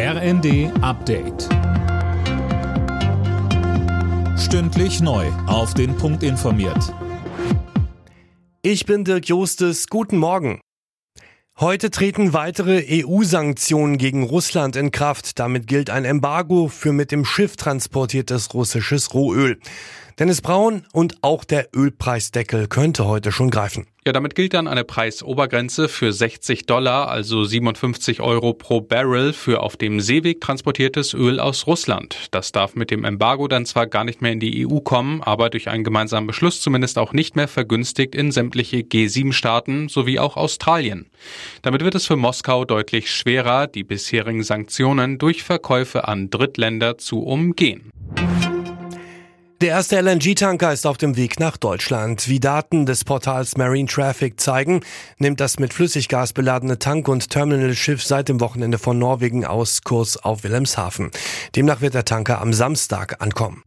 RND Update. Stündlich neu. Auf den Punkt informiert. Ich bin Dirk Jostes. Guten Morgen. Heute treten weitere EU-Sanktionen gegen Russland in Kraft. Damit gilt ein Embargo für mit dem Schiff transportiertes russisches Rohöl. Dennis Braun und auch der Ölpreisdeckel könnte heute schon greifen. Ja, damit gilt dann eine Preisobergrenze für 60 Dollar, also 57 Euro pro Barrel für auf dem Seeweg transportiertes Öl aus Russland. Das darf mit dem Embargo dann zwar gar nicht mehr in die EU kommen, aber durch einen gemeinsamen Beschluss zumindest auch nicht mehr vergünstigt in sämtliche G7-Staaten sowie auch Australien. Damit wird es für Moskau deutlich schwerer, die bisherigen Sanktionen durch Verkäufe an Drittländer zu umgehen. Der erste LNG-Tanker ist auf dem Weg nach Deutschland. Wie Daten des Portals Marine Traffic zeigen, nimmt das mit Flüssiggas beladene Tank- und Terminalschiff seit dem Wochenende von Norwegen aus Kurs auf Wilhelmshaven. Demnach wird der Tanker am Samstag ankommen.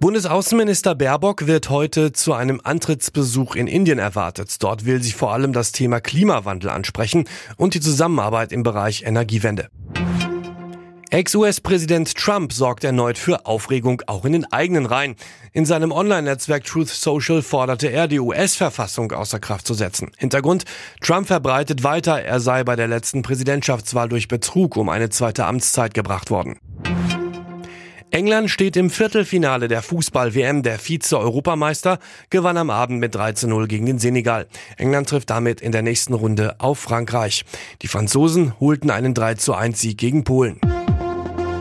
Bundesaußenminister Baerbock wird heute zu einem Antrittsbesuch in Indien erwartet. Dort will sie vor allem das Thema Klimawandel ansprechen und die Zusammenarbeit im Bereich Energiewende. Ex-US-Präsident Trump sorgt erneut für Aufregung auch in den eigenen Reihen. In seinem Online-Netzwerk Truth Social forderte er, die US-Verfassung außer Kraft zu setzen. Hintergrund, Trump verbreitet weiter, er sei bei der letzten Präsidentschaftswahl durch Betrug um eine zweite Amtszeit gebracht worden. England steht im Viertelfinale der Fußball-WM. Der Vize-Europameister gewann am Abend mit 3 zu 0 gegen den Senegal. England trifft damit in der nächsten Runde auf Frankreich. Die Franzosen holten einen 3 zu 1 Sieg gegen Polen.